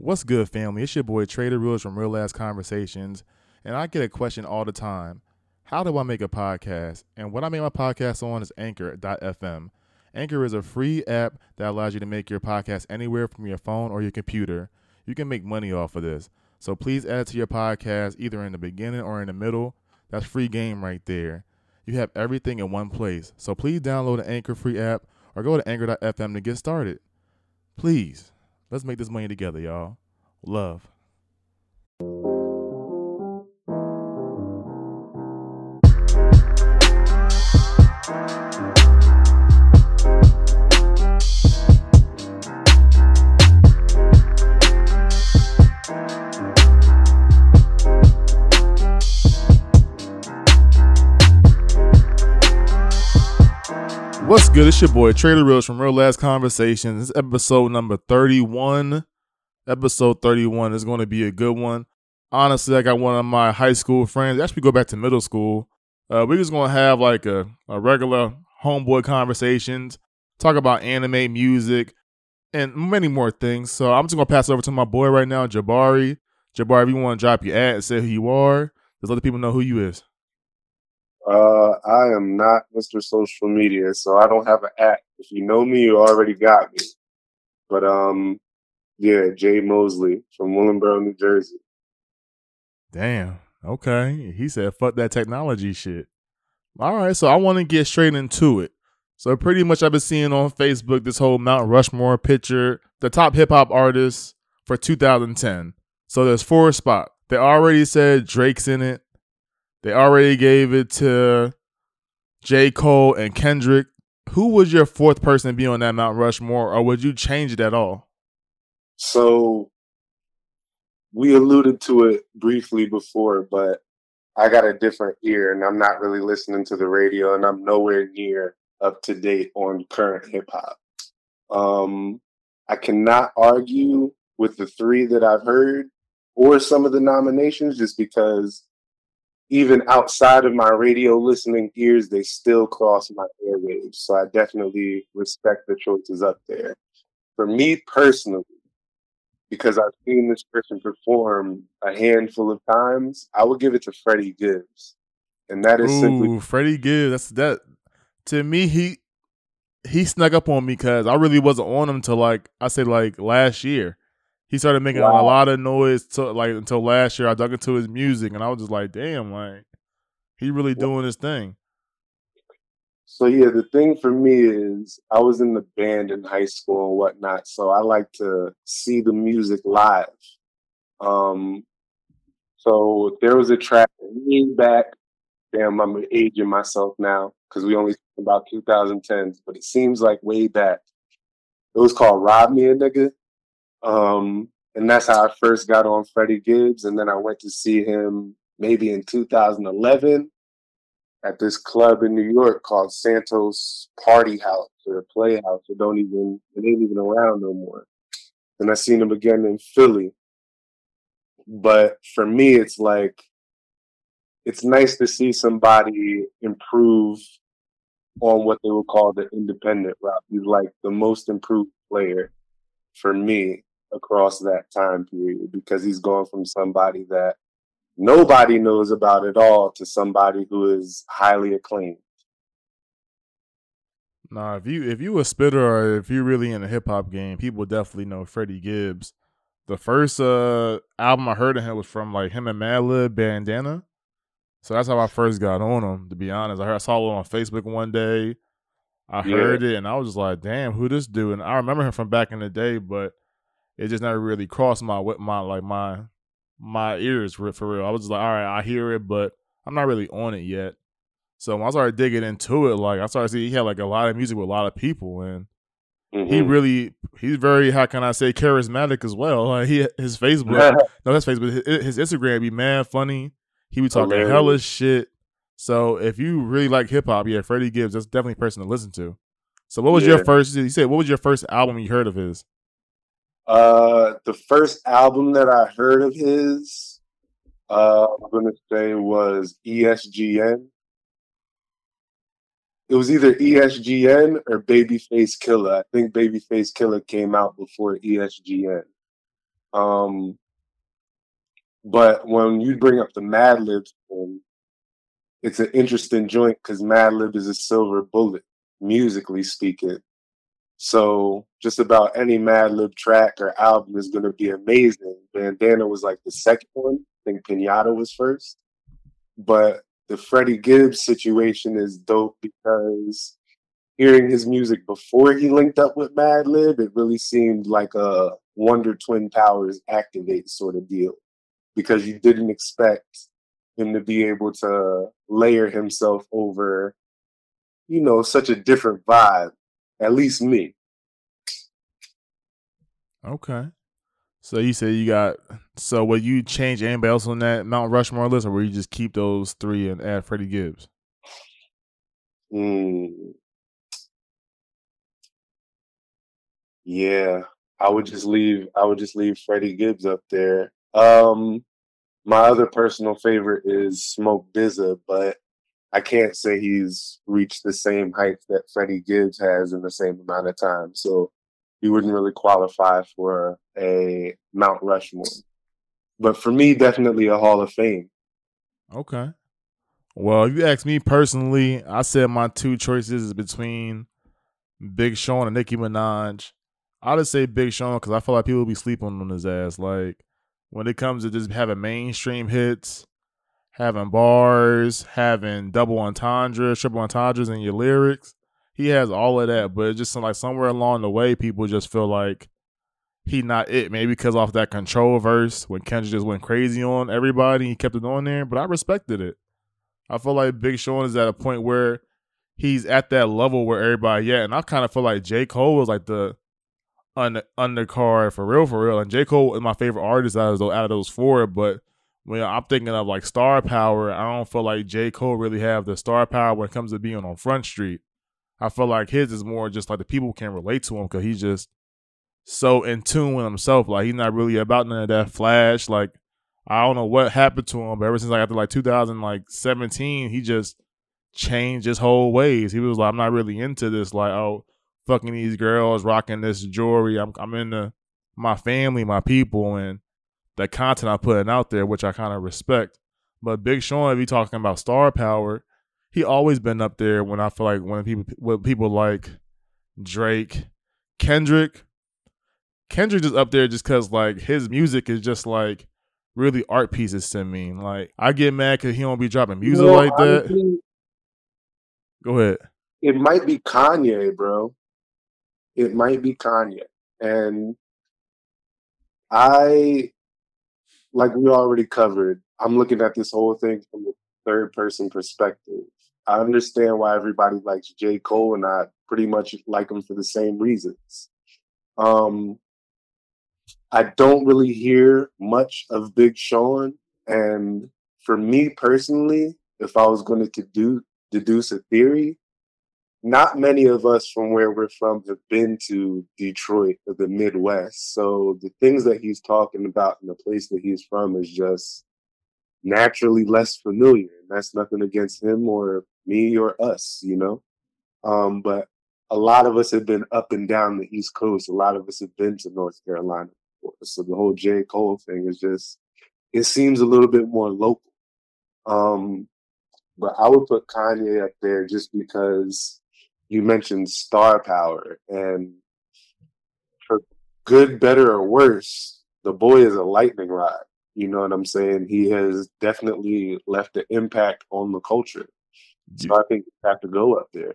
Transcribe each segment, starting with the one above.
What's good, family? It's your boy Trader Rules from Real Ass Conversations, and I get a question all the time. How do I make a podcast? And what I make my podcast on is Anchor.fm. Anchor is a free app that allows you to make your podcast anywhere from your phone or your computer. You can make money off of this. So please add to your podcast either in the beginning or in the middle. That's free game right there. You have everything in one place. So please download the Anchor free app or go to Anchor.fm to get started. Please, let's make this money together, y'all. Love. What's good? It's your boy Trader Reels from Real Ass Conversations. Episode number 31. Episode 31 is going to be a good one. Honestly, I got one of my high school friends. Actually, go back to middle school. Uh, we're just going to have like a, a regular homeboy conversations, talk about anime, music, and many more things. So I'm just going to pass it over to my boy right now, Jabari. Jabari, if you want to drop your ad and say who you are, just let the people know who you is. Uh, I am not Mr. Social Media, so I don't have an app. If you know me, you already got me. But um, yeah, Jay Mosley from Willingboro, New Jersey. Damn. Okay. He said, fuck that technology shit. All right. So I want to get straight into it. So pretty much I've been seeing on Facebook this whole Mount Rushmore picture, the top hip hop artists for 2010. So there's four spots. They already said Drake's in it. They already gave it to J. Cole and Kendrick. Who was your fourth person be on that Mount Rushmore, or would you change it at all? So we alluded to it briefly before, but I got a different ear and I'm not really listening to the radio and I'm nowhere near up to date on current hip hop. Um, I cannot argue with the three that I've heard or some of the nominations just because even outside of my radio listening ears, they still cross my airwaves. So I definitely respect the choices up there. For me personally, because I've seen this person perform a handful of times, I would give it to Freddie Gibbs. And that is Ooh, simply Freddie Gibbs. That's that. To me, he he snuck up on me because I really wasn't on him till like I say like last year. He started making Wow. a lot of noise to like until last year. I dug into his music and I was just like, damn, like he really doing his thing. So yeah, the thing for me is I was in the band in high school and whatnot, so I like to see the music live. Um, so there was a track way back. Damn, I'm aging myself now because we only talk about 2010s, but it seems like way back. It was called "Rob Me a Nigga," um, and that's how I first got on Freddie Gibbs, and then I went to see him maybe in 2011 at this club in New York called Santos Party House or Playhouse. It don't even it ain't even around no more. And I seen him again in Philly. But for me, it's like it's nice to see somebody improve on what they would call the independent route. He's like the most improved player for me across that time period because he's gone from somebody that nobody knows about at all to somebody who is highly acclaimed. Nah, if you if you a spitter or if you're really in the hip hop game, people definitely know Freddie Gibbs. The first uh album I heard of him was from like him and Madlib Bandana. So that's how I first got on him, to be honest. I heard I saw it on Facebook one day. I Yeah. heard it and I was just like, damn, who this dude? And I remember him from back in the day, but it just never really crossed my my like my my ears for, for real. I was just like, all right, I hear it, but I'm not really on it yet. So when I started digging into it, like I started seeing he had like a lot of music with a lot of people, and he Mhm. really he's very how can I say charismatic as well. Like he his Facebook, no, that's Facebook. His, his Instagram be mad funny. He be talking Hilarious. hella shit. So if you really like hip hop, yeah, Freddie Gibbs, that's definitely a person to listen to. So what was your first? You said what was your first album you heard of his? Uh, the first album that I heard of his, uh, I'm gonna say was ESGN. It was either ESGN or Babyface Killer. I think Babyface Killer came out before ESGN. Um, but when you bring up the Madlibs, it's an interesting joint because Madlib is a silver bullet, musically speaking. So just about any Madlib track or album is going to be amazing. Bandana was like the second one. I think Pinata was first. But the Freddie Gibbs situation is dope because hearing his music before he linked up with Madlib, it really seemed like a Wonder Twin Powers activate sort of deal because you didn't expect him to be able to layer himself over, you know, such a different vibe at least me. Okay. So you said you got. So will you change anybody else on that Mount Rushmore list, or will you just keep those three and add Freddie Gibbs? Hmm. Yeah, I would just leave. I would just leave Freddie Gibbs up there. Um, my other personal favorite is Smoke DZA, but I can't say he's reached the same height that Freddie Gibbs has in the same amount of time. So he wouldn't really qualify for a Mount Rushmore. But for me, definitely a Hall of Fame. Okay. Well, if you ask me personally, I said my two choices is between Big Sean and Nicki Minaj. i just say Big Sean because I feel like people will be sleeping on his ass. Like when it comes to just having mainstream hits, having bars, having double entendres, triple entendres in your lyrics. He has all of that, but just like somewhere along the way, people just feel like he not it. Maybe because off that control verse when Kendrick just went crazy on everybody, he kept it on there. But I respected it. I feel like Big Sean is at a point where he's at that level where everybody yeah, and I kind of feel like J Cole was like the under undercard for real, for real. And J Cole is my favorite artist out of those four, but when I'm thinking of like star power, I don't feel like J. Cole really have the star power when it comes to being on Front Street. I feel like his is more just like the people can relate to him because he's just so in tune with himself. Like he's not really about none of that flash. Like I don't know what happened to him, but ever since like after like 2017, he just changed his whole ways. He was like, I'm not really into this. Like oh, fucking these girls, rocking this jewelry. I'm I'm into my family, my people, and the content I'm putting out there, which I kind of respect. But Big Sean, if you talking about star power, he always been up there when I feel like when people when people like Drake, Kendrick, Kendrick is up there just because like his music is just like really art pieces to me. Like I get mad because he don't be dropping music you know, like that. Go ahead. It might be Kanye, bro. It might be Kanye, and I like we already covered, I'm looking at this whole thing from a third person perspective. I understand why everybody likes J. Cole, and I pretty much like him for the same reasons. Um, I don't really hear much of Big Sean, and for me personally, if I was going to deduce a theory, not many of us from where we're from have been to Detroit or the Midwest. So the things that he's talking about in the place that he's from is just naturally less familiar. And that's nothing against him or me or us, you know? Um, but a lot of us have been up and down the East Coast. A lot of us have been to North Carolina. So the whole J. Cole thing is just, it seems a little bit more local. Um, but I would put Kanye up there just because you mentioned star power and for good, better, or worse, the boy is a lightning rod. You know what I'm saying? He has definitely left an impact on the culture. So I think you have to go up there.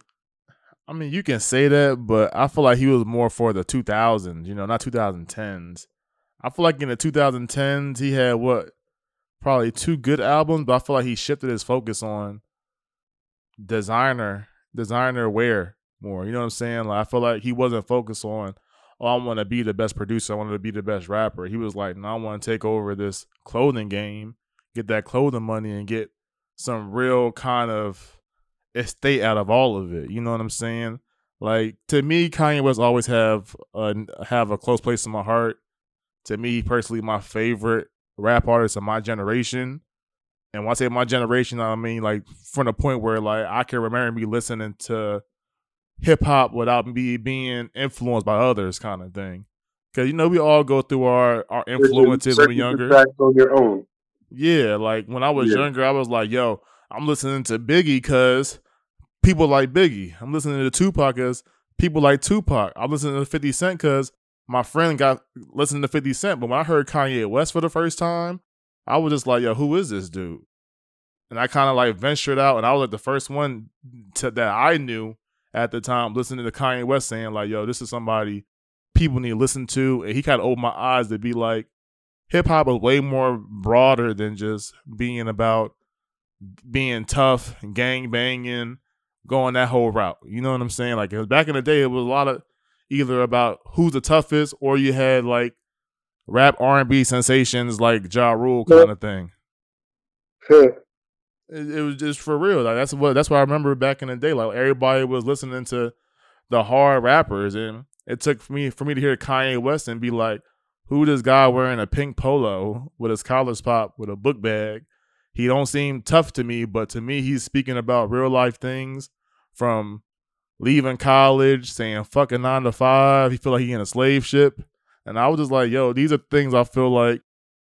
I mean, you can say that, but I feel like he was more for the 2000s, you know, not 2010s. I feel like in the 2010s, he had what? Probably two good albums, but I feel like he shifted his focus on designer designer wear more. You know what I'm saying? Like I feel like he wasn't focused on, oh, I want to be the best producer. I wanted to be the best rapper. He was like, no, I want to take over this clothing game, get that clothing money, and get some real kind of estate out of all of it. You know what I'm saying? Like to me, Kanye West always have a, have a close place in my heart. To me personally, my favorite rap artist of my generation and when I say my generation, I mean like from the point where like I can remember me listening to hip hop without me being influenced by others, kind of thing. Cause you know we all go through our our influences when we're younger. on your own. Yeah, like when I was yeah. younger, I was like, "Yo, I'm listening to Biggie because people like Biggie. I'm listening to Tupac because people like Tupac. I'm listening to 50 Cent because my friend got listening to 50 Cent. But when I heard Kanye West for the first time, I was just like, "Yo, who is this dude?" And I kind of like ventured out, and I was like the first one to, that I knew at the time listening to Kanye West saying like, "Yo, this is somebody people need to listen to." And he kind of opened my eyes to be like, hip hop is way more broader than just being about being tough, gang banging, going that whole route. You know what I'm saying? Like back in the day, it was a lot of either about who's the toughest, or you had like rap R and B sensations like Ja Rule kind of thing. It, it, was just for real. Like that's what that's what I remember back in the day. Like everybody was listening to the hard rappers, and it took for me for me to hear Kanye West and be like, "Who this guy wearing a pink polo with his collars pop with a book bag?" He don't seem tough to me, but to me, he's speaking about real life things from leaving college, saying fuck a nine to five. He feel like he in a slave ship, and I was just like, "Yo, these are things I feel like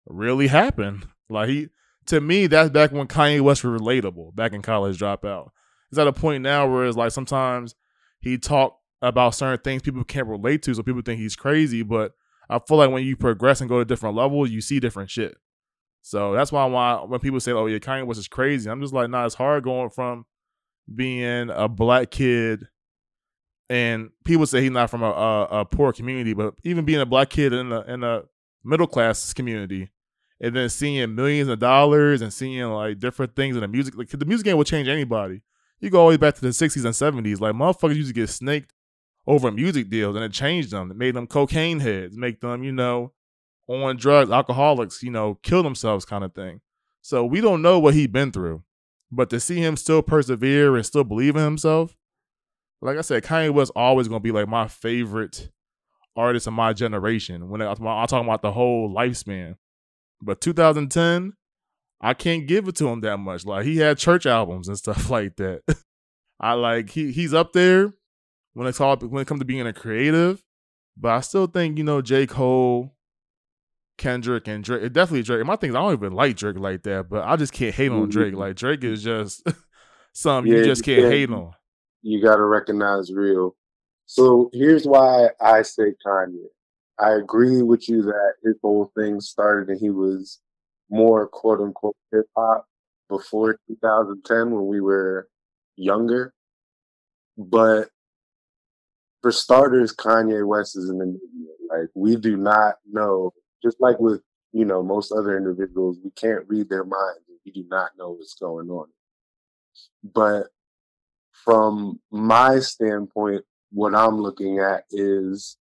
really happened." Like he to me, that's back when Kanye West was relatable, back in college dropout. It's at a point now where it's like sometimes he talk about certain things people can't relate to, so people think he's crazy. But I feel like when you progress and go to different levels, you see different shit. So that's why when people say, "Oh yeah, Kanye West is crazy," I'm just like, "Nah, it's hard going from being a black kid." And people say he's not from a, a, a poor community, but even being a black kid in a in a middle class community, and then seeing millions of dollars and seeing like different things in the music. Like the music game will change anybody. You go all the way back to the '60s and '70s. Like motherfuckers used to get snaked over music deals, and it changed them. It made them cocaine heads, make them you know on drugs, alcoholics, you know, kill themselves, kind of thing. So we don't know what he's been through, but to see him still persevere and still believe in himself, like I said, Kanye West always gonna be like my favorite artist of my generation. When I, I'm talking about the whole lifespan, but 2010, I can't give it to him that much. Like he had church albums and stuff like that. I like he he's up there when it's all when it comes to being a creative, but I still think you know J Cole, Kendrick, and Drake. Definitely Drake. My thing is I don't even like Drake like that, but I just can't hate on Drake. Mm-hmm. Like Drake is just something yeah, you just can't hate on. You got to recognize real. So here's why I say Kanye. I agree with you that his whole thing started and he was more quote unquote hip hop before 2010 when we were younger. But for starters, Kanye West is an enigma. Like we do not know, just like with you know most other individuals, we can't read their minds. We do not know what's going on. But from my standpoint, what I'm looking at is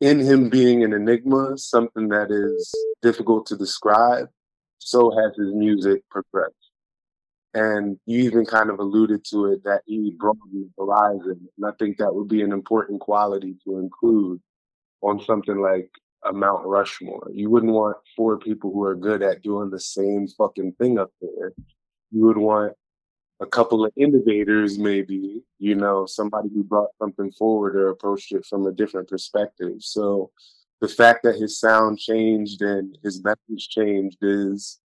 in him being an enigma, something that is difficult to describe, so has his music progressed. And you even kind of alluded to it that he broadened the horizon. And I think that would be an important quality to include on something like a Mount Rushmore. You wouldn't want four people who are good at doing the same fucking thing up there. You would want a couple of innovators, maybe, you know, somebody who brought something forward or approached it from a different perspective. So the fact that his sound changed and his message changed is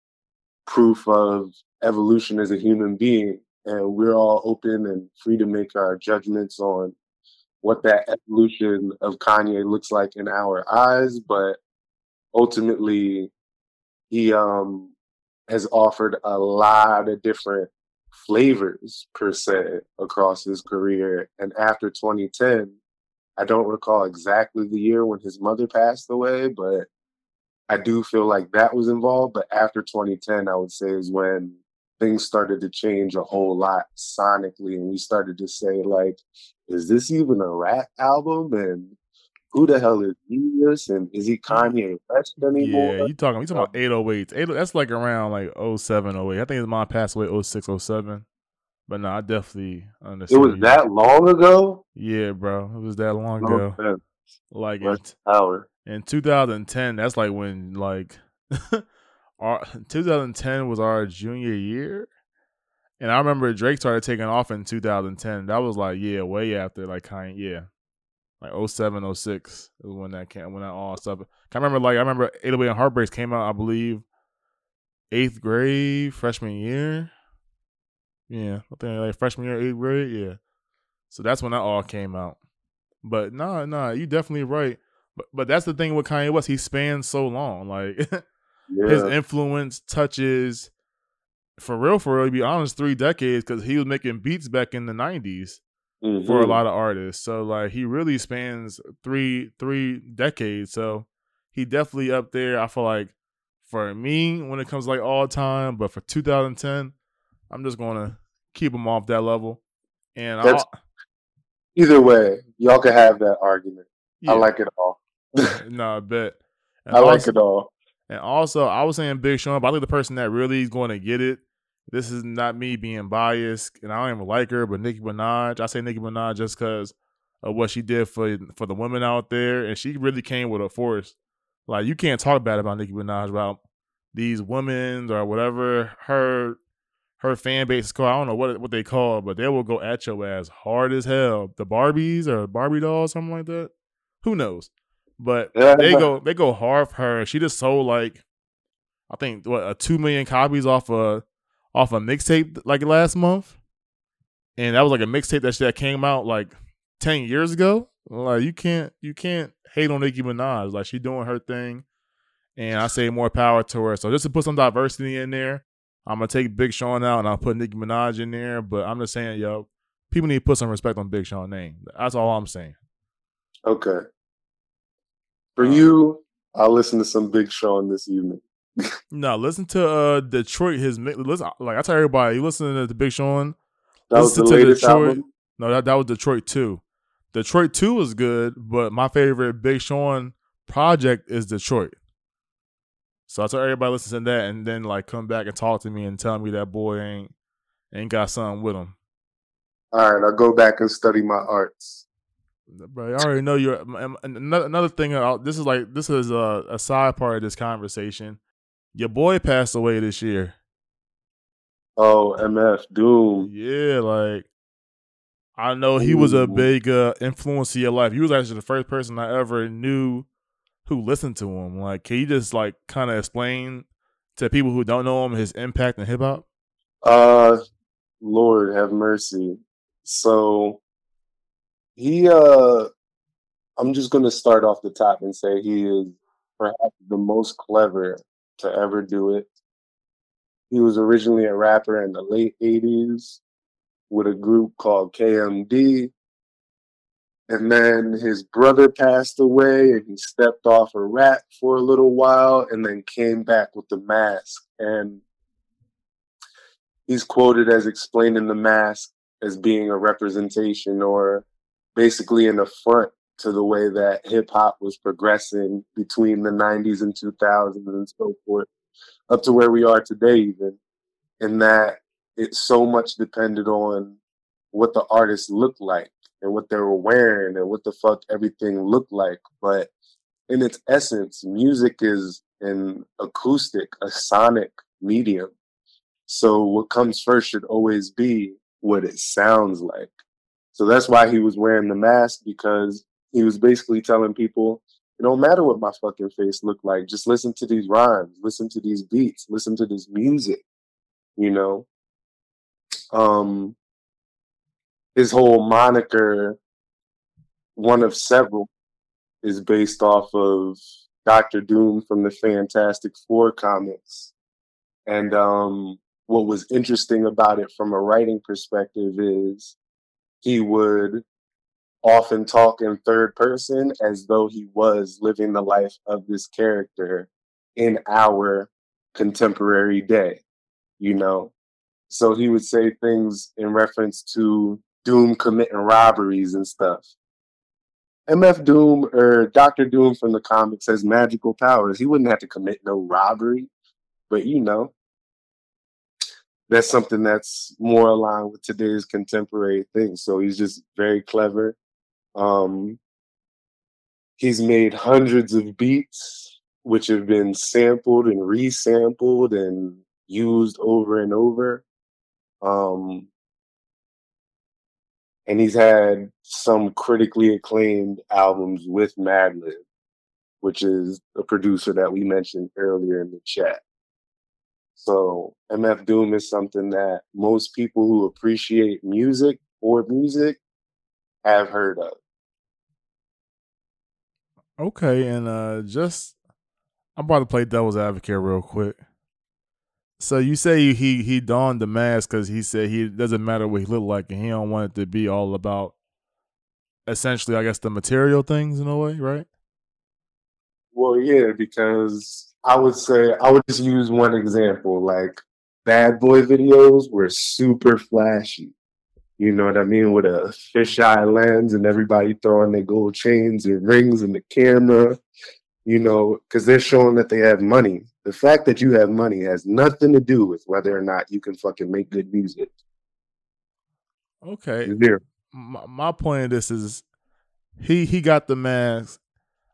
proof of evolution as a human being. And we're all open and free to make our judgments on what that evolution of Kanye looks like in our eyes. But ultimately, he um, has offered a lot of different flavors per se across his career. And after 2010, I don't recall exactly the year when his mother passed away, but I do feel like that was involved. But after 2010, I would say is when things started to change a whole lot sonically, and we started to say like, is this even a rap album? And who the hell is Jesus and is he Kanye West anymore? Yeah, you talking you talking about 808. Eight, oh oh, that's like around like 07, 08. I think his mom passed away 06, 07. But no, I definitely understand. It was that long ago? Yeah, bro. It was that long no ago. Sense. Like West Power. in 2010, that's like when like our 2010 was our junior year. And I remember Drake started taking off in 2010. That was like, yeah, way after like kind yeah. Like 07, 06 is when that came when that all stuff. I remember like I remember 808 and Heartbreaks came out, I believe, eighth grade, freshman year. Yeah, I think like freshman year, eighth grade. Yeah, so that's when that all came out. But nah, nah, you definitely right. But but that's the thing with Kanye West. He spans so long. Like yeah. his influence touches for real, for real. To be honest, three decades because he was making beats back in the 90s mm-hmm. for a mm-hmm. lot of artists. So like he really spans three three decades. So he definitely up there. I feel like for me when it comes like all time, but for 2010, I'm just gonna keep him off that level. And either way, y'all can have that argument. Yeah. I like it all. no, I bet. And I also, like it all. And also, I was saying Big Sean, but I think the person that really is going to get it. This is not me being biased, and I don't even like her, but Nicki Minaj. I say Nicki Minaj just because of what she did for for the women out there, and she really came with a force. Like you can't talk bad about Nicki Minaj about these women or whatever her her fan base is called. I don't know what what they call, but they will go at your ass hard as hell. The Barbies or Barbie dolls, something like that. Who knows? But yeah, they go they go hard for her. She just sold like I think what a two million copies off a off a mixtape like last month, and that was like a mixtape that that came out like ten years ago. Like you can't you can't hate on Nicki Minaj. Like she doing her thing, and I say more power to her. So just to put some diversity in there, I'm gonna take Big Sean out and I'll put Nicki Minaj in there. But I'm just saying, yo, people need to put some respect on Big Sean's name. That's all I'm saying. Okay. For um, you, I'll listen to some Big Sean this evening. No, listen to uh Detroit. His listen, like I tell everybody, you listen to the Big Sean. That was the latest Detroit. album. No, that that was Detroit two. Detroit two was good, but my favorite Big Sean project is Detroit. So I tell everybody listen to that and then like come back and talk to me and tell me that boy ain't ain't got something with him. All right, I'll go back and study my arts. Bro, I already know you're another another thing. Uh, this is like this is a, a side part of this conversation. Your boy passed away this year. Oh, MF Doom. Yeah, like I know he was a big uh, influence in your life. He was actually the first person I ever knew who listened to him. Like, can you just like kind of explain to people who don't know him his impact in hip hop? Uh, Lord have mercy. So he, uh, I'm just gonna start off the top and say he is perhaps the most clever to ever do it. He was originally a rapper in the late 80s with a group called KMD. And then his brother passed away and he stepped off a rap for a little while and then came back with the mask. And he's quoted as explaining the mask as being a representation or basically an affront to the way that hip hop was progressing between the 90s and 2000s and so forth, up to where we are today, even. And that it so much depended on what the artists looked like and what they were wearing and what the fuck everything looked like. But in its essence, music is an acoustic, a sonic medium. So what comes first should always be what it sounds like. So that's why he was wearing the mask because he was basically telling people, it don't matter what my fucking face looked like. Just listen to these rhymes, listen to these beats, listen to this music, you know? Um, his whole moniker, one of several, is based off of Doctor Doom from the Fantastic Four comics. And um, what was interesting about it from a writing perspective is he would often talk in third person as though he was living the life of this character in our contemporary day, you know? So he would say things in reference to Doom committing robberies and stuff. MF Doom or Doctor Doom from the comics has magical powers. He wouldn't have to commit no robbery, but you know, that's something that's more aligned with today's contemporary thing. So he's just very clever. Um, he's made hundreds of beats, which have been sampled and resampled and used over and over. Um, and he's had some critically acclaimed albums with Madlib, which is a producer that we mentioned earlier in the chat. So MF Doom is something that most people who appreciate music or music have heard of. Okay, and uh just I'm about to play devil's advocate real quick. So you say he he donned the mask because he said he doesn't matter what he looked like and he don't want it to be all about essentially, I guess, the material things in a way, right? Well, yeah, because I would say I would just use one example. Like bad boy videos were super flashy. You know what I mean? With a fisheye lens and everybody throwing their gold chains and rings in the camera, you know, because they're showing that they have money. The fact that you have money has nothing to do with whether or not you can fucking make good music. Okay. My, my point of this is he he got the mask.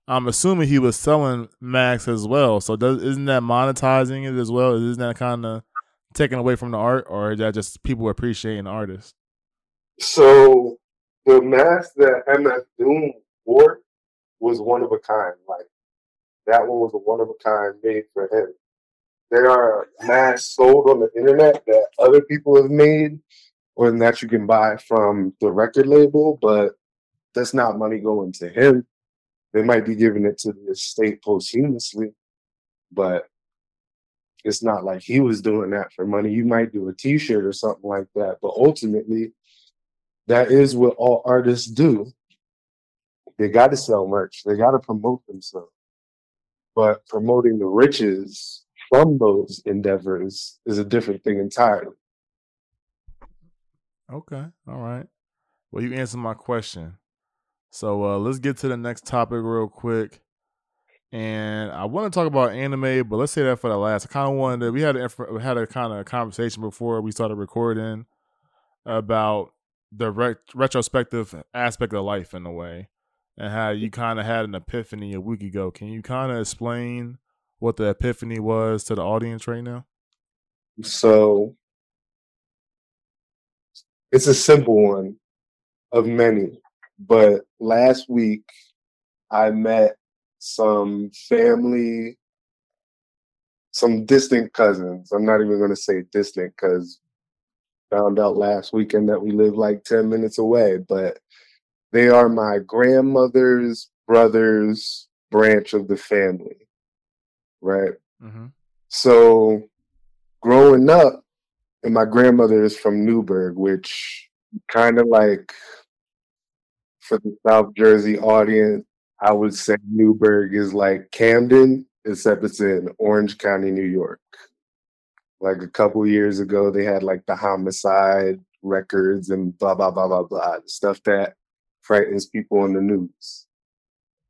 I'm assuming he was selling Max as well. So does isn't that monetizing it as well? Isn't that kind of taken away from the art, or is that just people appreciating the artist? So the mask that MF Doom wore was one of a kind. Like that one was a one of a kind made for him. There are masks sold on the internet that other people have made or that you can buy from the record label, but that's not money going to him. They might be giving it to the estate posthumously, but it's not like he was doing that for money. You might do a t shirt or something like that, but ultimately, that is what all artists do. They got to sell merch, they got to promote themselves. But promoting the riches from those endeavors is a different thing entirely. Okay. All right. Well, you answered my question. So uh, let's get to the next topic real quick. And I want to talk about anime, but let's say that for the last. I kind of wanted to, we had a, we had a kind of conversation before we started recording about the re- retrospective aspect of life in a way, and how you kind of had an epiphany a week ago. Can you kind of explain what the epiphany was to the audience right now? So it's a simple one of many, but last week I met some family, some distant cousins. I'm not even going to say distant because found out last weekend that we live like 10 minutes away, but they are my grandmother's brother's branch of the family. Right. Mm-hmm. So growing up, and my grandmother is from Newburgh, which kind of like for the South Jersey audience, I would say Newburgh is like Camden, except it's in Orange County, New York. Like a couple years ago, they had like the homicide records and blah blah blah blah blah stuff that frightens people in the news.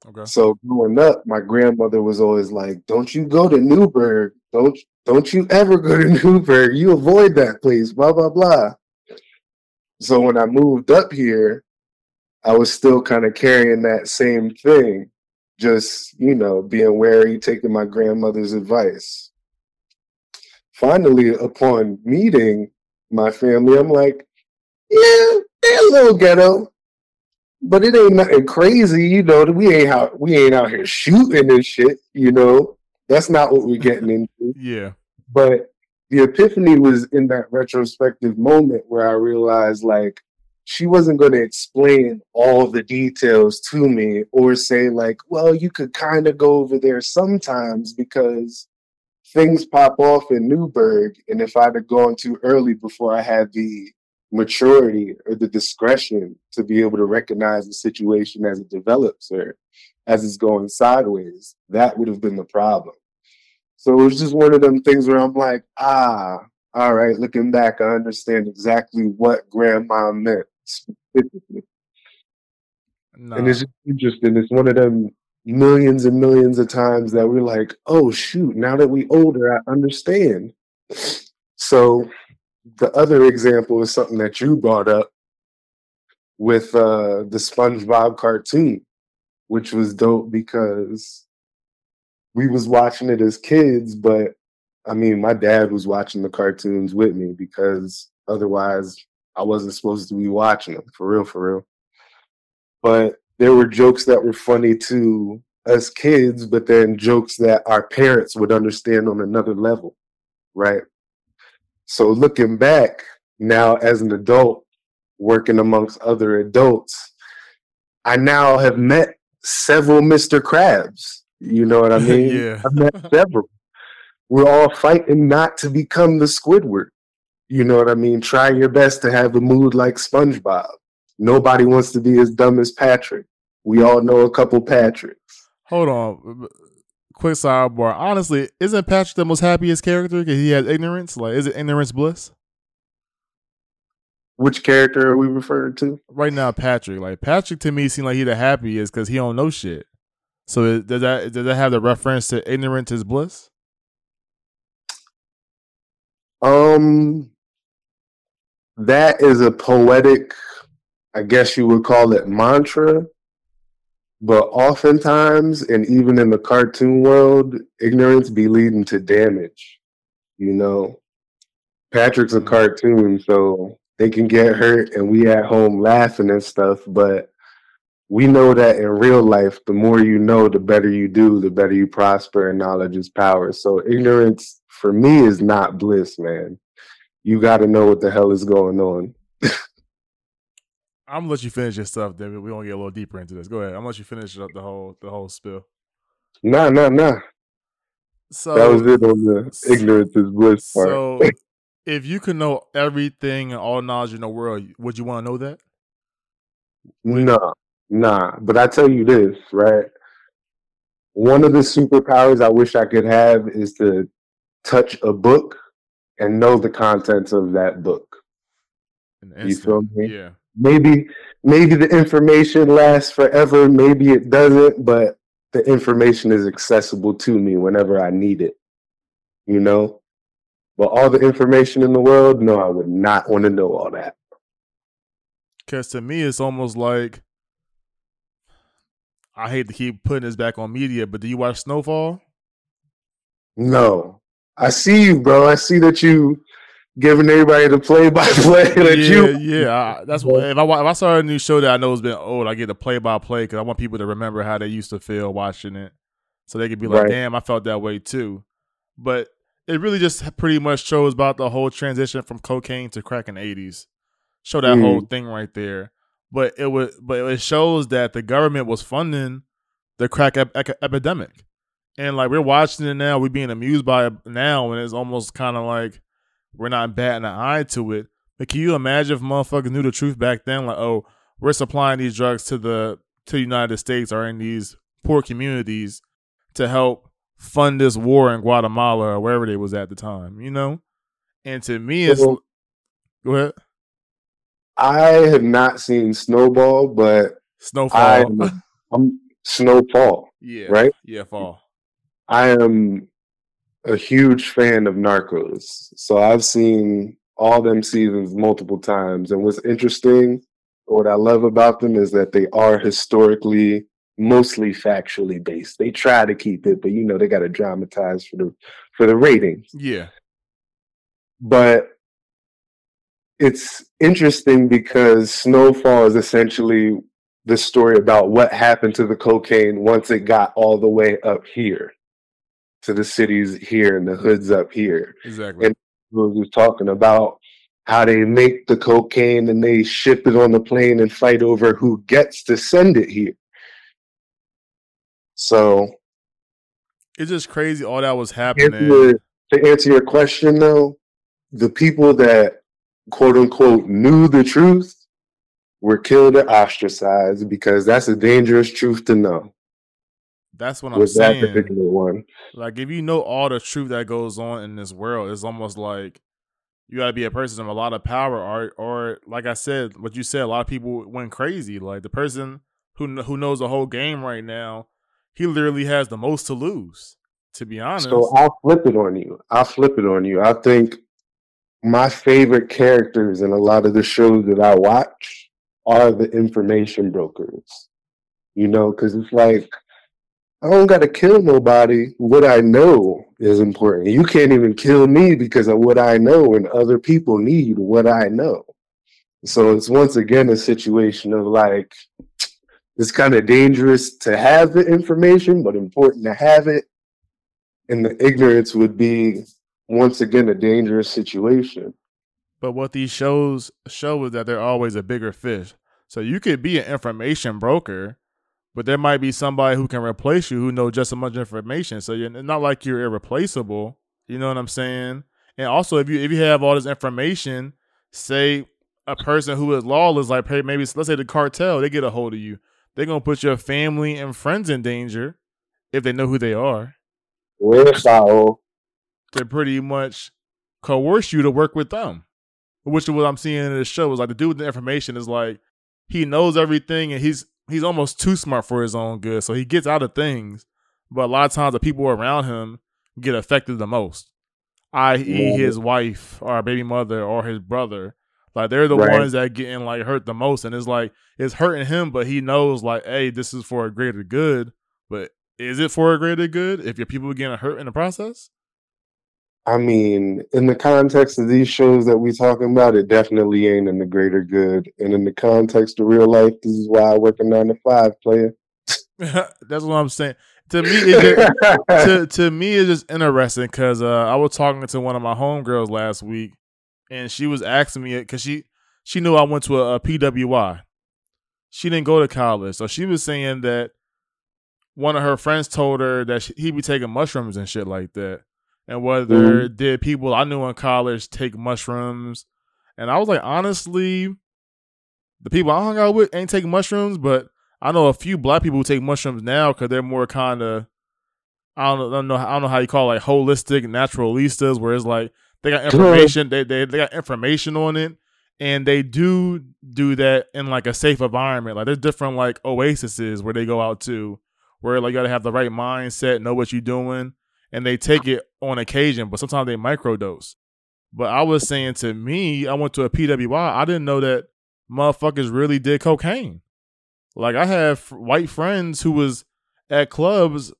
Okay. So growing up, my grandmother was always like, "Don't you go to Newburgh? Don't don't you ever go to Newburgh? You avoid that place." Blah blah blah. So when I moved up here, I was still kind of carrying that same thing, just you know, being wary, taking my grandmother's advice. Finally, upon meeting my family, I'm like, "Yeah, they're a little ghetto." but it ain't nothing crazy, you know. We ain't out we ain't out here shooting and shit, you know. That's not what we're getting into. yeah. But the epiphany was in that retrospective moment where I realized like she wasn't going to explain all the details to me or say like, well, you could kind of go over there sometimes because things pop off in Newburgh, and if I'd have gone too early before I had the maturity or the discretion to be able to recognize the situation as it develops or as it's going sideways, that would have been the problem. So it was just one of them things where I'm like, ah, all right, looking back, I understand exactly what grandma meant. No. And it's interesting. It's one of them millions and millions of times that we're like, oh shoot, now that we older, I understand. So the other example is something that you brought up with uh, the SpongeBob cartoon, which was dope because we was watching it as kids, but I mean, my dad was watching the cartoons with me because otherwise I wasn't supposed to be watching them for real, for real. But there were jokes that were funny to us kids, but then jokes that our parents would understand on another level, right? So looking back now as an adult, working amongst other adults, I now have met several Mr. Krabs. You know what I mean? yeah. I've met several. We're all fighting not to become the Squidward. You know what I mean? Try your best to have a mood like SpongeBob. Nobody wants to be as dumb as Patrick. We all know a couple Patricks. Hold on. Quick sidebar. Honestly, isn't Patrick the most happiest character because he has ignorance? Like, is it ignorance bliss? Which character are we referring to? Right now, Patrick. Like Patrick to me seems like he the happiest because he don't know shit. So does that does that have the reference to ignorance is bliss? Um, that is a poetic, I guess you would call it mantra. But oftentimes, and even in the cartoon world, ignorance be leading to damage. You know, Patrick's a mm-hmm. cartoon, so they can get hurt, and we at home laughing and stuff. But we know that in real life, the more you know, the better you do, the better you prosper, and knowledge is power. So ignorance for me is not bliss, man. You got to know what the hell is going on. I'm gonna let you finish your stuff, David. We're gonna get a little deeper into this. Go ahead. I'm gonna let you finish up the whole the whole spill. Nah, nah, nah. So that was it on the ignorance is bliss part. So if you could know everything and all knowledge in the world, would you want to know that? Nah, nah. But I tell you this, right? One of the superpowers I wish I could have is to touch a book and know the contents of that book. You feel me? Yeah. Maybe maybe the information lasts forever, maybe it doesn't, but the information is accessible to me whenever I need it. You know? But all the information in the world, no, I would not want to know all that. Because to me, it's almost like I hate to keep putting this back on media, but do you watch Snowfall? No. I see you, bro. I see that you giving everybody the play by play that yeah, you yeah. I, that's what if I if I saw a new show that I know has been old, I get the play by play because I want people to remember how they used to feel watching it, so they could be like, Right. "Damn, I felt that way too." But it really just pretty much shows about the whole transition from cocaine to crack in the eighties. Show that Mm. whole thing right there. But it was, but it shows that the government was funding the crack ep- ec- epidemic, and like we're watching it now, we're being amused by it now, and it's almost kind of like we're not batting an eye to it. But can you imagine if motherfuckers knew the truth back then? Like, oh, we're supplying these drugs to the to the United States or in these poor communities to help fund this war in Guatemala or wherever they was at the time, you know? And to me, it's So- go ahead, I have not seen Snowball, but snowfall. I'm, I'm Snowfall, yeah, right? Yeah, fall. I am a huge fan of Narcos. So I've seen all them seasons multiple times. And what's interesting, what I love about them is that they are historically mostly factually based. They try to keep it, but you know they got to dramatize for the for the ratings. Yeah, But it's interesting because Snowfall is essentially the story about what happened to the cocaine once it got all the way up here to the cities here and the hoods up here. exactly. And- We was talking about how they make the cocaine and they ship it on the plane and fight over who gets to send it here. So it's just crazy all that was answer happening. your- to answer your question though, the people that quote unquote knew the truth were killed or ostracized because that's a dangerous truth to know. That's what I'm saying. with that particular one. Like if you know all the truth that goes on in this world, it's almost like you got to be a person of a lot of power, or or like I said, what you said, a lot of people went crazy. Like the person who who knows the whole game right now, he literally has the most to lose. To be honest, So I'll flip it on you. I'll flip it on you. I think my favorite characters in a lot of the shows that I watch are the information brokers. You know, because it's like I don't got to kill nobody. What I know is important. You can't even kill me because of what I know, and other people need what I know. So it's once again a situation of like it's kind of dangerous to have the information, but important to have it. And the ignorance would be once again a dangerous situation. But what these shows show is that they're always a bigger fish. So you could be an information broker, but there might be somebody who can replace you who knows just as much information. So you're not like you're irreplaceable. You know what I'm saying? And also, if you if you have all this information, say a person who is lawless, like maybe let's say the cartel, they get a hold of you. They're gonna put your family and friends in danger if they know who they are. To pretty much coerce you to work with them. Which is what I'm seeing in this show is like the dude with the information is like he knows everything and he's he's almost too smart for his own good. So he gets out of things, but a lot of times the people around him get affected the most, i.e., his wife or baby mother or his brother. Like they're the right. ones that getting like hurt the most, and it's like it's hurting him, but he knows like, hey, this is for a greater good. But is it for a greater good if your people are getting hurt in the process? I mean, in the context of these shows that we're talking about, it definitely ain't in the greater good. And in the context of real life, this is why I work a nine to five player. That's what I'm saying. To me, it just, to to me, it's just interesting because uh, I was talking to one of my homegirls last week, and she was asking me because she she knew I went to a, a PWI. She didn't go to college, so she was saying that one of her friends told her that she, he'd be taking mushrooms and shit like that and whether mm-hmm. did people I knew in college take mushrooms. And I was like, honestly, the people I hung out with ain't taking mushrooms, but I know a few black people who take mushrooms now because they're more kind of I don't, I don't know I don't know how you call it, like holistic naturalistas, where it's like they got information they, they they got information on it, and they do do that in like a safe environment. Like there's different like oases where they go out to, where like you got to have the right mindset, know what you're doing, and they take it on occasion, but sometimes they microdose. But I was saying to me, I went to a PWI. I didn't know that motherfuckers really did cocaine. Like I have white friends who was at clubs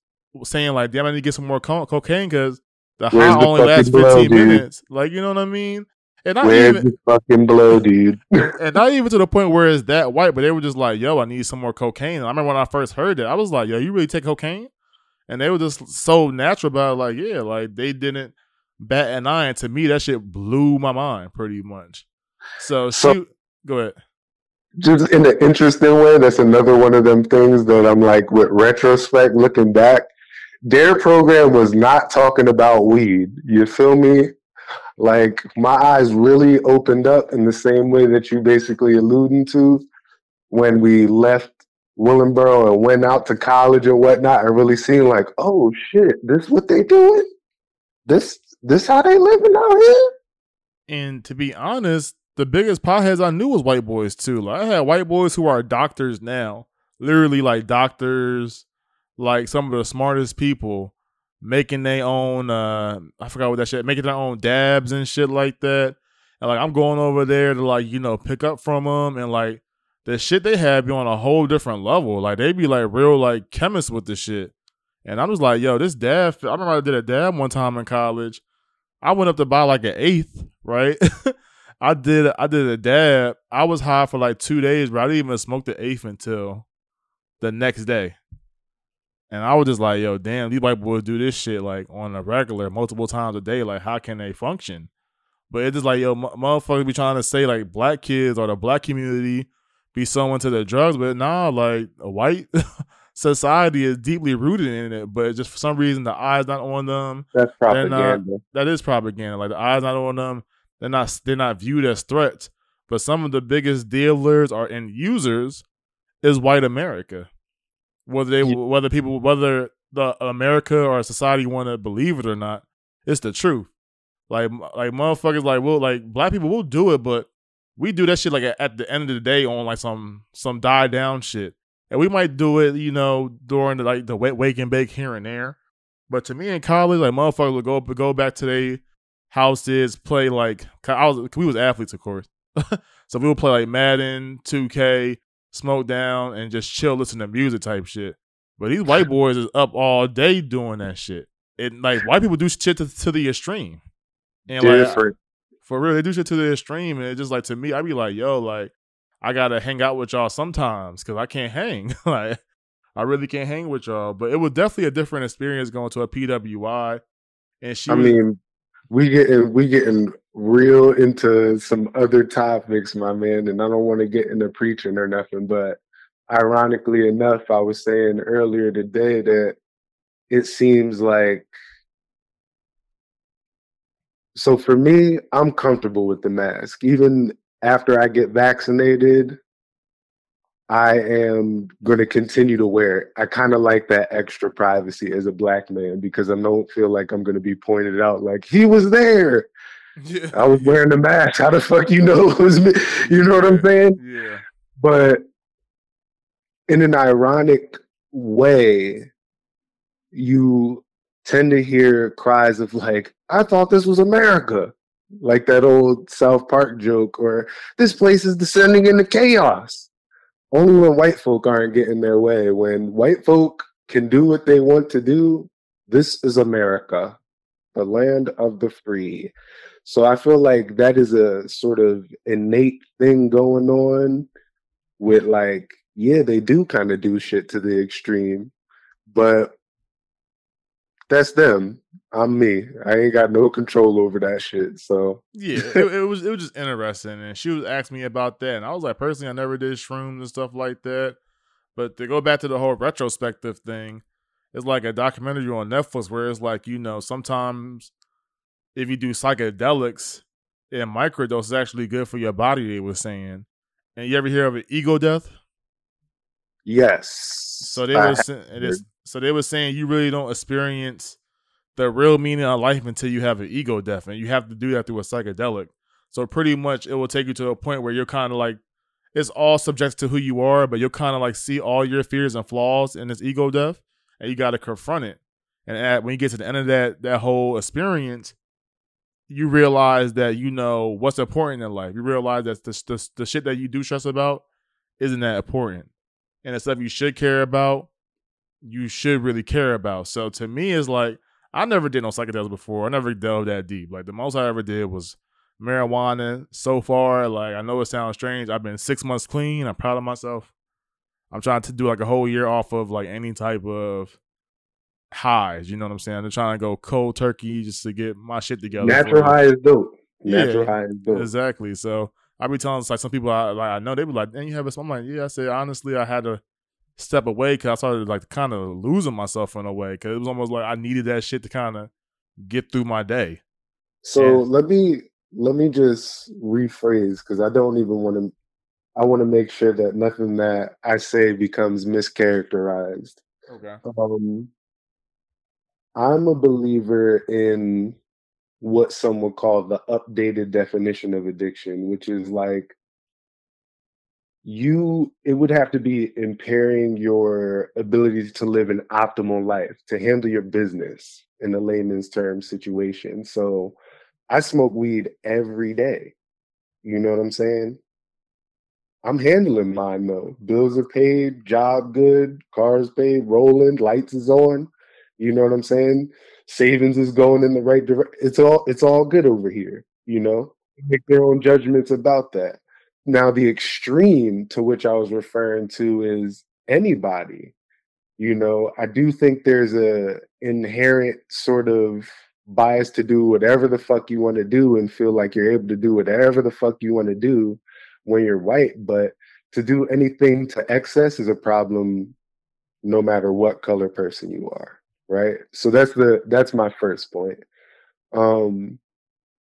saying like, "Damn, I need to get some more co- cocaine because the Where's high the only lasts fifteen blow, minutes." Like you know what I mean? And not Where's even, the fucking blow, dude? and not even to the point where it's that white, but they were just like, "Yo, I need some more cocaine." And I remember when I first heard it, I was like, "Yo, you really take cocaine?" And they were just so natural about it, like yeah, like they didn't bat an eye. And to me, that shit blew my mind pretty much. So, so she go ahead. Just in an interesting way, that's another one of them things that I'm like, with retrospect, looking back, their program was not talking about weed. You feel me? Like my eyes really opened up in the same way that you basically alluding to when we left Willingboro and went out to college and whatnot and really seen like, oh shit, this what they doing? This this how they living out here? And to be honest, the biggest potheads I knew was white boys too. Like I had white boys who are doctors now, literally like doctors, like some of the smartest people, making their own. uh I forgot what that shit, making their own dabs and shit like that. And like I'm going over there to like you know pick up from them and like the shit they have be on a whole different level. Like they be like real like chemists with the shit. And I'm just like, yo, this dab. I remember I did a dab one time in college. I went up to buy like an eighth, right? I did I did a dab. I was high for like two days, but I didn't even smoke the eighth until the next day. And I was just like, yo, damn, these white boys do this shit like on a regular, multiple times a day. Like, how can they function? But it's just like, yo, m- motherfuckers be trying to say like black kids or the black community be someone to the drugs, but nah, like a white society is deeply rooted in it, but just for some reason the eyes not on them. That's propaganda. Not, that is propaganda. Like the eyes not on them, they're not they're not viewed as threats. But some of the biggest dealers or end users is white America. Whether they whether people whether the America or society want to believe it or not, it's the truth. Like like motherfuckers like will like black people will do it, but we do that shit like at the end of the day on like some some die down shit, and we might do it, you know, during the like the wet wake and bake here and there. But to me in college, like motherfuckers would go go back to their houses, play like I was we was athletes of course, so we would play like Madden, 2K, smoke down, and just chill, listen to music type shit. But these white boys is up all day doing that shit. And like white people do shit to, to the extreme. And like For real, they do shit to the extreme, and it just like to me, I be like, yo, like I gotta hang out with y'all sometimes because I can't hang. like I really can't hang with y'all. But it was definitely a different experience going to a PWI. And she, I was, mean, we getting we getting real into some other topics, my man, and I don't want to get into preaching or nothing, but ironically enough, I was saying earlier today that it seems like so for me, I'm comfortable with the mask. Even after I get vaccinated, I am going to continue to wear it. I kind of like that extra privacy as a black man because I don't feel like I'm going to be pointed out like he was there. Yeah. I was wearing the mask. How the fuck you know it was me? You know what I'm saying? Yeah. But in an ironic way, you tend to hear cries of like, I thought this was America. Like that old South Park joke, or this place is descending into chaos only when white folk aren't getting their way. When white folk can do what they want to do, this is America, the land of the free. So I feel like that is a sort of innate thing going on with like, yeah, they do kind of do shit to the extreme, but that's them. I'm me. I ain't got no control over that shit. So yeah, it, it, was it was just interesting, and she was asking me about that, and I was like, personally, I never did shrooms and stuff like that. But to go back to the whole retrospective thing, it's like a documentary on Netflix where it's like you know sometimes if you do psychedelics in microdose, is actually good for your body. They were saying, and you ever hear of an ego death? Yes. So they were so they were saying you really don't experience the real meaning of life until you have an ego death, and you have to do that through a psychedelic. So pretty much, it will take you to a point where you're kind of like, it's all subject to who you are, but you'll kind of like see all your fears and flaws in this ego death, and you got to confront it. And at, when you get to the end of that that whole experience, you realize that you know what's important in life. You realize that the, the, the shit that you do stress about isn't that important, and the stuff you should care about, you should really care about. So to me, it's like I never did no psychedelics before. I never delved that deep. Like the most I ever did was marijuana. So far, like I know it sounds strange. I've been six months clean. I'm proud of myself. I'm trying to do like a whole year off of like any type of highs. You know what I'm saying? I'm trying to go cold turkey just to get my shit together. Natural high is dope. Natural yeah, high is dope. Exactly. So I be telling like some people I like I know they be like, and you have a I'm like, yeah, I said honestly I had to step away because I started like kind of losing myself in a way because it was almost like I needed that shit to kind of get through my day. So and, let me let me just rephrase because I don't even want to. I want to make sure that nothing that I say becomes mischaracterized. Okay. Um, I'm a believer in what some would call the updated definition of addiction, which is like you it would have to be impairing your ability to live an optimal life to handle your business in a layman's term situation. So i smoke weed every day. You know what i'm saying? I'm handling mine though. Bills are paid job good cars paid rolling lights is on. You know what i'm saying? Savings is going in the right direction it's all it's all good over here you know? Make their own judgments about that now, the extreme to which I was referring to is anybody. You know, I do think there's a inherent sort of bias to do whatever the fuck you want to do and feel like you're able to do whatever the fuck you want to do when you're white. But to do anything to excess is a problem no matter what color person you are. Right. So that's the that's my first point. Um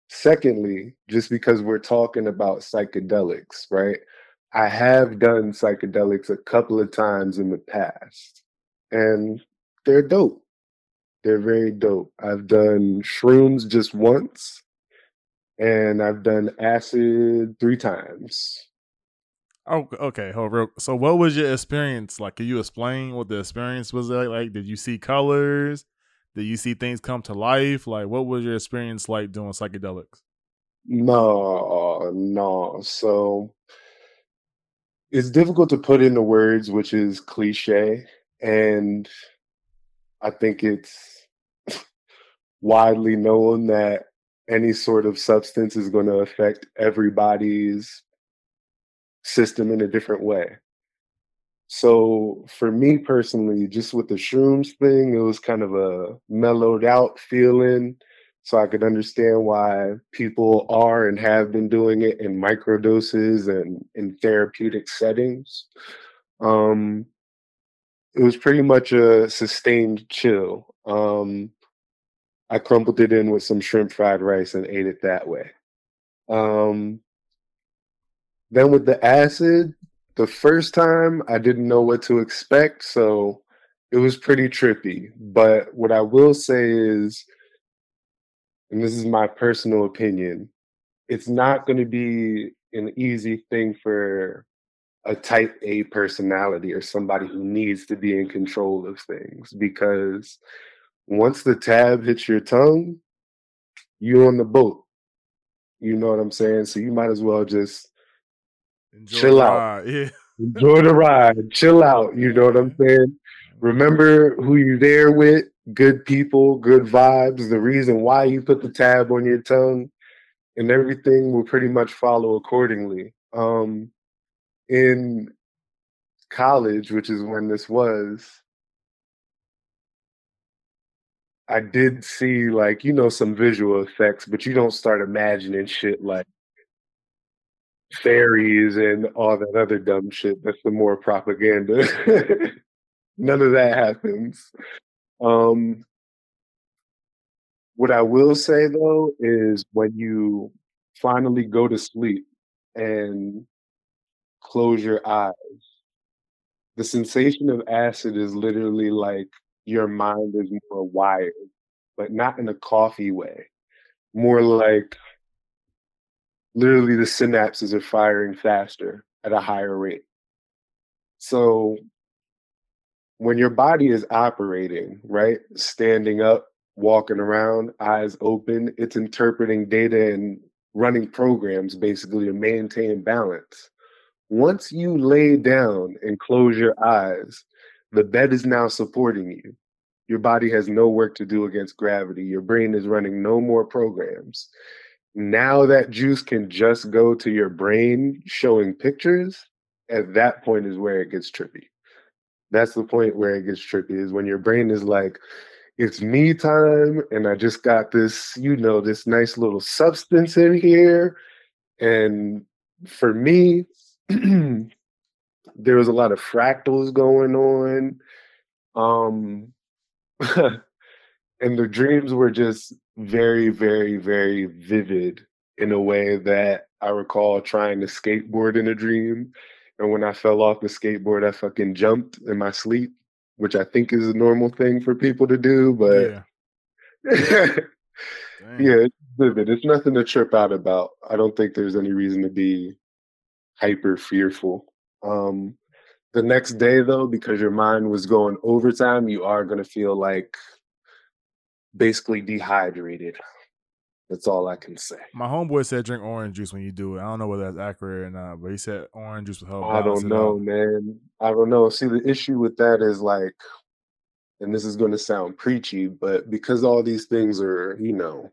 Secondly, just because we're talking about psychedelics, right? I have done psychedelics a couple of times in the past, and they're dope. They're very dope. I've done shrooms just once, and I've done acid three times. Oh, okay. So, what was your experience like? Can you explain what the experience was like? Like, did you see colors? Did you see things come to life? Like, what was your experience like doing psychedelics? No, no. So it's difficult to put into words, which is cliche. And I think it's widely known that any sort of substance is going to affect everybody's system in a different way. So for me personally, just with the shrooms thing, it was kind of a mellowed out feeling. So I could understand why people are and have been doing it in micro doses and in therapeutic settings. Um, it was pretty much a sustained chill. Um, I crumpled it in with some shrimp fried rice and ate it that way. Um, then with the acid, the first time I didn't know what to expect, so it was pretty trippy. But what I will say is, and this is my personal opinion, it's not going to be an easy thing for a type A personality or somebody who needs to be in control of things because once the tab hits your tongue, you're on the boat. You know what I'm saying? So you might as well just Enjoy chill out. Yeah. Enjoy the ride. Chill out. You know what I'm saying? Remember who you're there with, good people, good vibes, the reason why you put the tab on your tongue, and everything will pretty much follow accordingly. Um, in college, which is when this was, I did see like, you know, some visual effects, but you don't start imagining shit like fairies and all that other dumb shit. That's the more propaganda. None of that happens. Um, what I will say though is when you finally go to sleep and close your eyes, the sensation of acid is literally like your mind is more wired, but not in a coffee way. More like literally the synapses are firing faster at a higher rate. So when your body is operating, right, standing up, walking around, eyes open, it's interpreting data and running programs basically to maintain balance. Once you lay down and close your eyes, the bed is now supporting you. Your body has no work to do against gravity. Your brain is running no more programs now that juice can just go to your brain showing pictures, at that point is where it gets trippy. That's the point where it gets trippy is when your brain is like, it's me time, and I just got this, you know, this nice little substance in here. And for me, there was a lot of fractals going on. Um and the dreams were just very, very, very vivid in a way that I recall trying to skateboard in a dream. And when I fell off the skateboard, I fucking jumped in my sleep, which I think is a normal thing for people to do. But yeah, yeah it's vivid. It's nothing to trip out about. I don't think there's any reason to be hyper fearful. Um, the next day, though, because your mind was going overtime, you are going to feel like basically dehydrated. That's all I can say. My homeboy said drink orange juice when you do it. I don't know whether that's accurate or not, but he said orange juice will help. I don't know, man. I don't know. See, the issue with that is like, and this is going to sound preachy, but because all these things are, you know,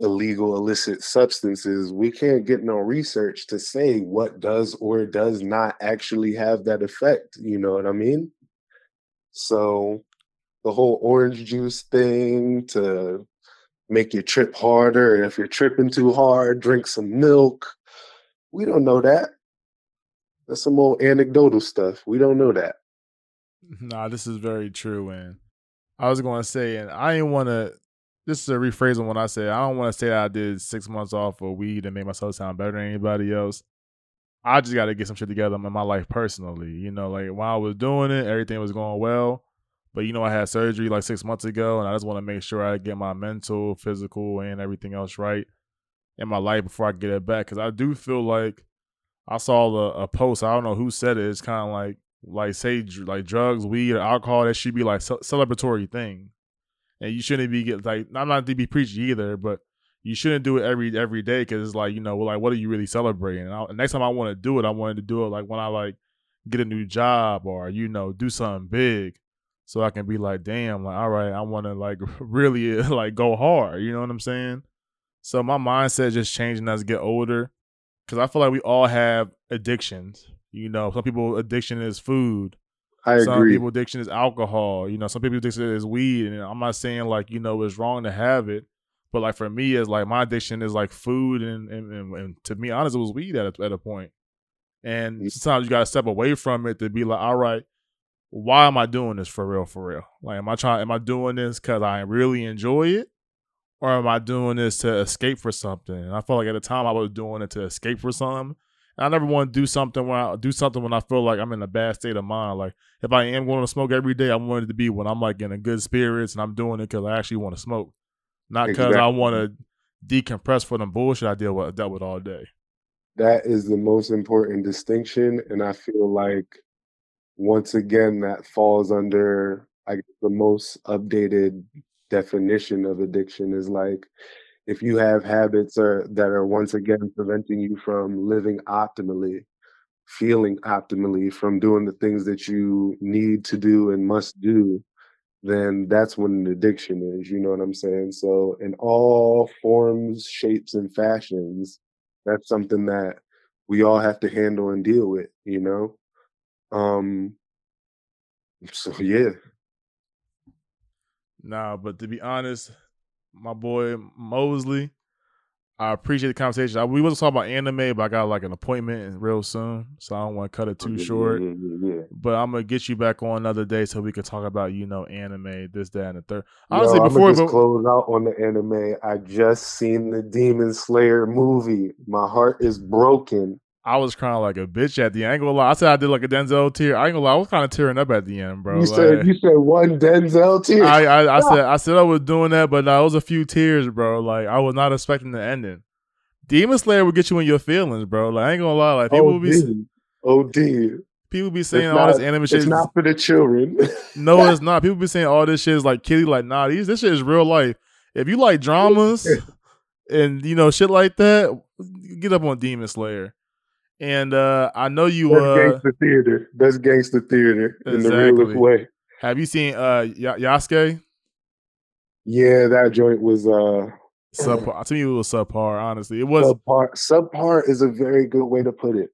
illegal, illicit substances, we can't get no research to say what does or does not actually have that effect. You know what I mean? So the whole orange juice thing to make your trip harder. And if you're tripping too hard, drink some milk. We don't know that. That's some old anecdotal stuff. We don't know that. Nah, this is very true. And I was going to say, and I didn't want to, this is a rephrase on what I said. I don't want to say that I did six months off of weed and made myself sound better than anybody else. I just got to get some shit together in my life personally. You know, like while I was doing it, everything was going well. But you know, I had surgery like six months ago, and I just want to make sure I get my mental, physical, and everything else right in my life before I get it back. Because I do feel like I saw a, a post. I don't know who said it. It's kind of like like say like drugs, weed, or alcohol. That should be like ce- celebratory thing, and you shouldn't be get like I'm not to be preachy either, but you shouldn't do it every every day because it's like you know, like what are you really celebrating? And I, next time I want to do it, I wanted to do it like when I like get a new job or you know do something big so I can be like, damn, like, all right, I want to like really like go hard. You know what I'm saying? So my mindset just changing as I get older, because I feel like we all have addictions. You know, some people addiction is food. I agree. some agree. people addiction is alcohol. You know, some people addiction is weed. And I'm not saying like you know it's wrong to have it, but like for me, it's like my addiction is like food, and and, and, and to be honest, it was weed at a, at a point. And mm. sometimes you gotta step away from it to be like, all right, why am I doing this for real? For real? Like, am I trying? Am I doing this because I really enjoy it, or am I doing this to escape for something? And I felt like at the time I was doing it to escape for something. And I never want to do something when I do something when I feel like I'm in a bad state of mind. Like if I am going to smoke every day, I want it to be when I'm like in a good spirits and I'm doing it because I actually want to smoke, not because I want to decompress for the bullshit I deal with dealt with all day. that is the most important distinction and i feel like once again that falls under I guess the most updated definition of addiction is like if you have habits are, that are once again preventing you from living optimally feeling optimally from doing the things that you need to do and must do then that's what an addiction is you know what i'm saying? So in all forms shapes and fashions that's something that we all have to handle and deal with you know um so yeah Nah, but to be honest, my boy Mosley, I appreciate the conversation. I, we wasn't talking about anime, but I got like an appointment real soon, so I don't want to cut it too Yeah, short. yeah, yeah, yeah. But I'm gonna get you back on another day so we can talk about you know anime, this, that, and the third. Yo, Honestly, I'ma before just go, close out on the anime. I just seen the Demon Slayer movie. My heart is broken. I was crying like a bitch at the end. I ain't gonna lie. I said I did like a Denzel tear. I ain't gonna lie. I was kind of tearing up at the end, bro. you Like, said you said one Denzel tear. I, I, I said I said I was doing that, but nah, it was a few tears, bro. Like I was not expecting the ending. Demon Slayer will get you in your feelings, bro. Like I ain't gonna lie. Like oh, people oh, will be oh, dude. people be saying It's all this anime shit. It's not for the children. No, it's not. People be saying all this shit is like kiddie. Like nah, these this shit is real life. If you like dramas and you know shit like that, get up on Demon Slayer. And uh I know you That's uh gangster theater. That's gangster theater in the realest way. have you seen uh y- Yasuke? Yeah, that joint was uh Subpar. To me, it was subpar. Honestly, it was subpar. Subpar is a very good way to put it.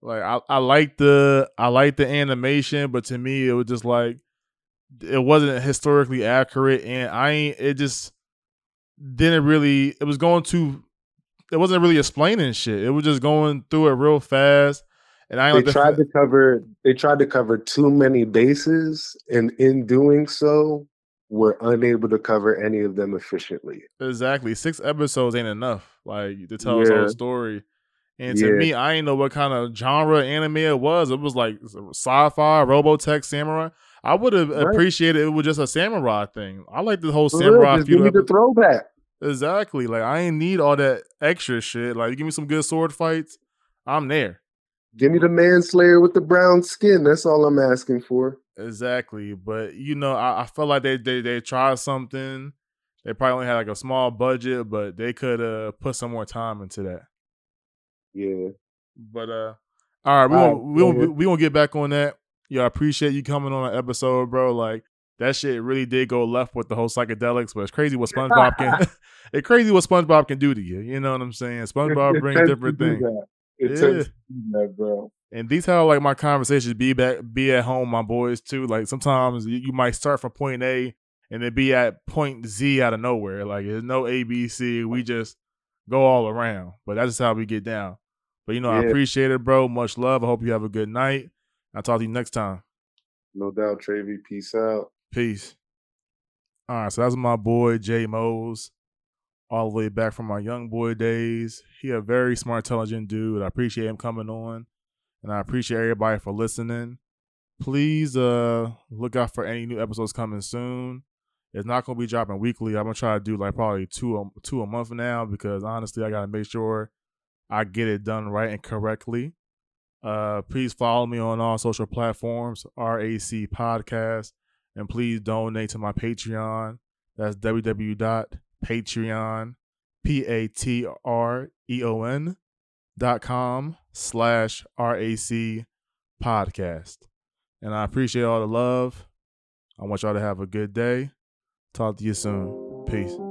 Like I, I like the I like the animation, but to me it was just like it wasn't historically accurate, and I ain't. It just didn't really. It was going too. It wasn't really explaining shit. It was just going through it real fast, and I They like tried to cover they tried to cover too many bases, and in doing so, were unable to cover any of them efficiently. exactly six episodes ain't enough. Like to tell us Yeah. whole story. And to Yeah. me, I didn't know what kind of genre anime it was. It was like sci-fi, Robotech, samurai. I would have Right. appreciated it was just a samurai thing. I like the whole For real, samurai just give me the throwback. Exactly. Like I ain't need all that extra shit. Like you give me some good sword fights, I'm there. Give me the manslayer with the brown skin. That's all I'm asking for. Exactly. But you know, I, I felt like they they they tried something. They probably only had like a small budget, but they could uh put some more time into that. Yeah. But uh all right, we gonna we go we gonna get back on that. Yeah, I appreciate you coming on an episode, bro. Like that shit really did go left with the whole psychedelics, but it's crazy what SpongeBob can it's crazy what SpongeBob can do to you. You know what I'm saying? SpongeBob It brings different things. It Yeah. tends to do that, bro. And these how like my conversations be back be at home, my boys too. Like sometimes you, you might start from point A and then be at point Z out of nowhere. Like there's no A B C. We just go all around. But that's just how we get down. But you know, I appreciate it, bro. Much love. I hope you have a good night. I'll talk to you next time. No doubt, Travy. Peace out. Peace. All right, so that's my boy Jay Mose, all the way back from my young boy days. He a very smart, intelligent dude. I appreciate him coming on, and I appreciate everybody for listening. Please uh look out for any new episodes coming soon. It's not gonna be dropping weekly. I'm gonna try to do like probably two a, two a month now because honestly, I gotta make sure I get it done right and correctly. Uh, please follow me on all social platforms, RAC Podcast and please donate to my Patreon. That's www.patreon, P A T R E O N dot com slash RAC podcast. And I appreciate all the love. I want y'all to have a good day. Talk to you soon. Peace.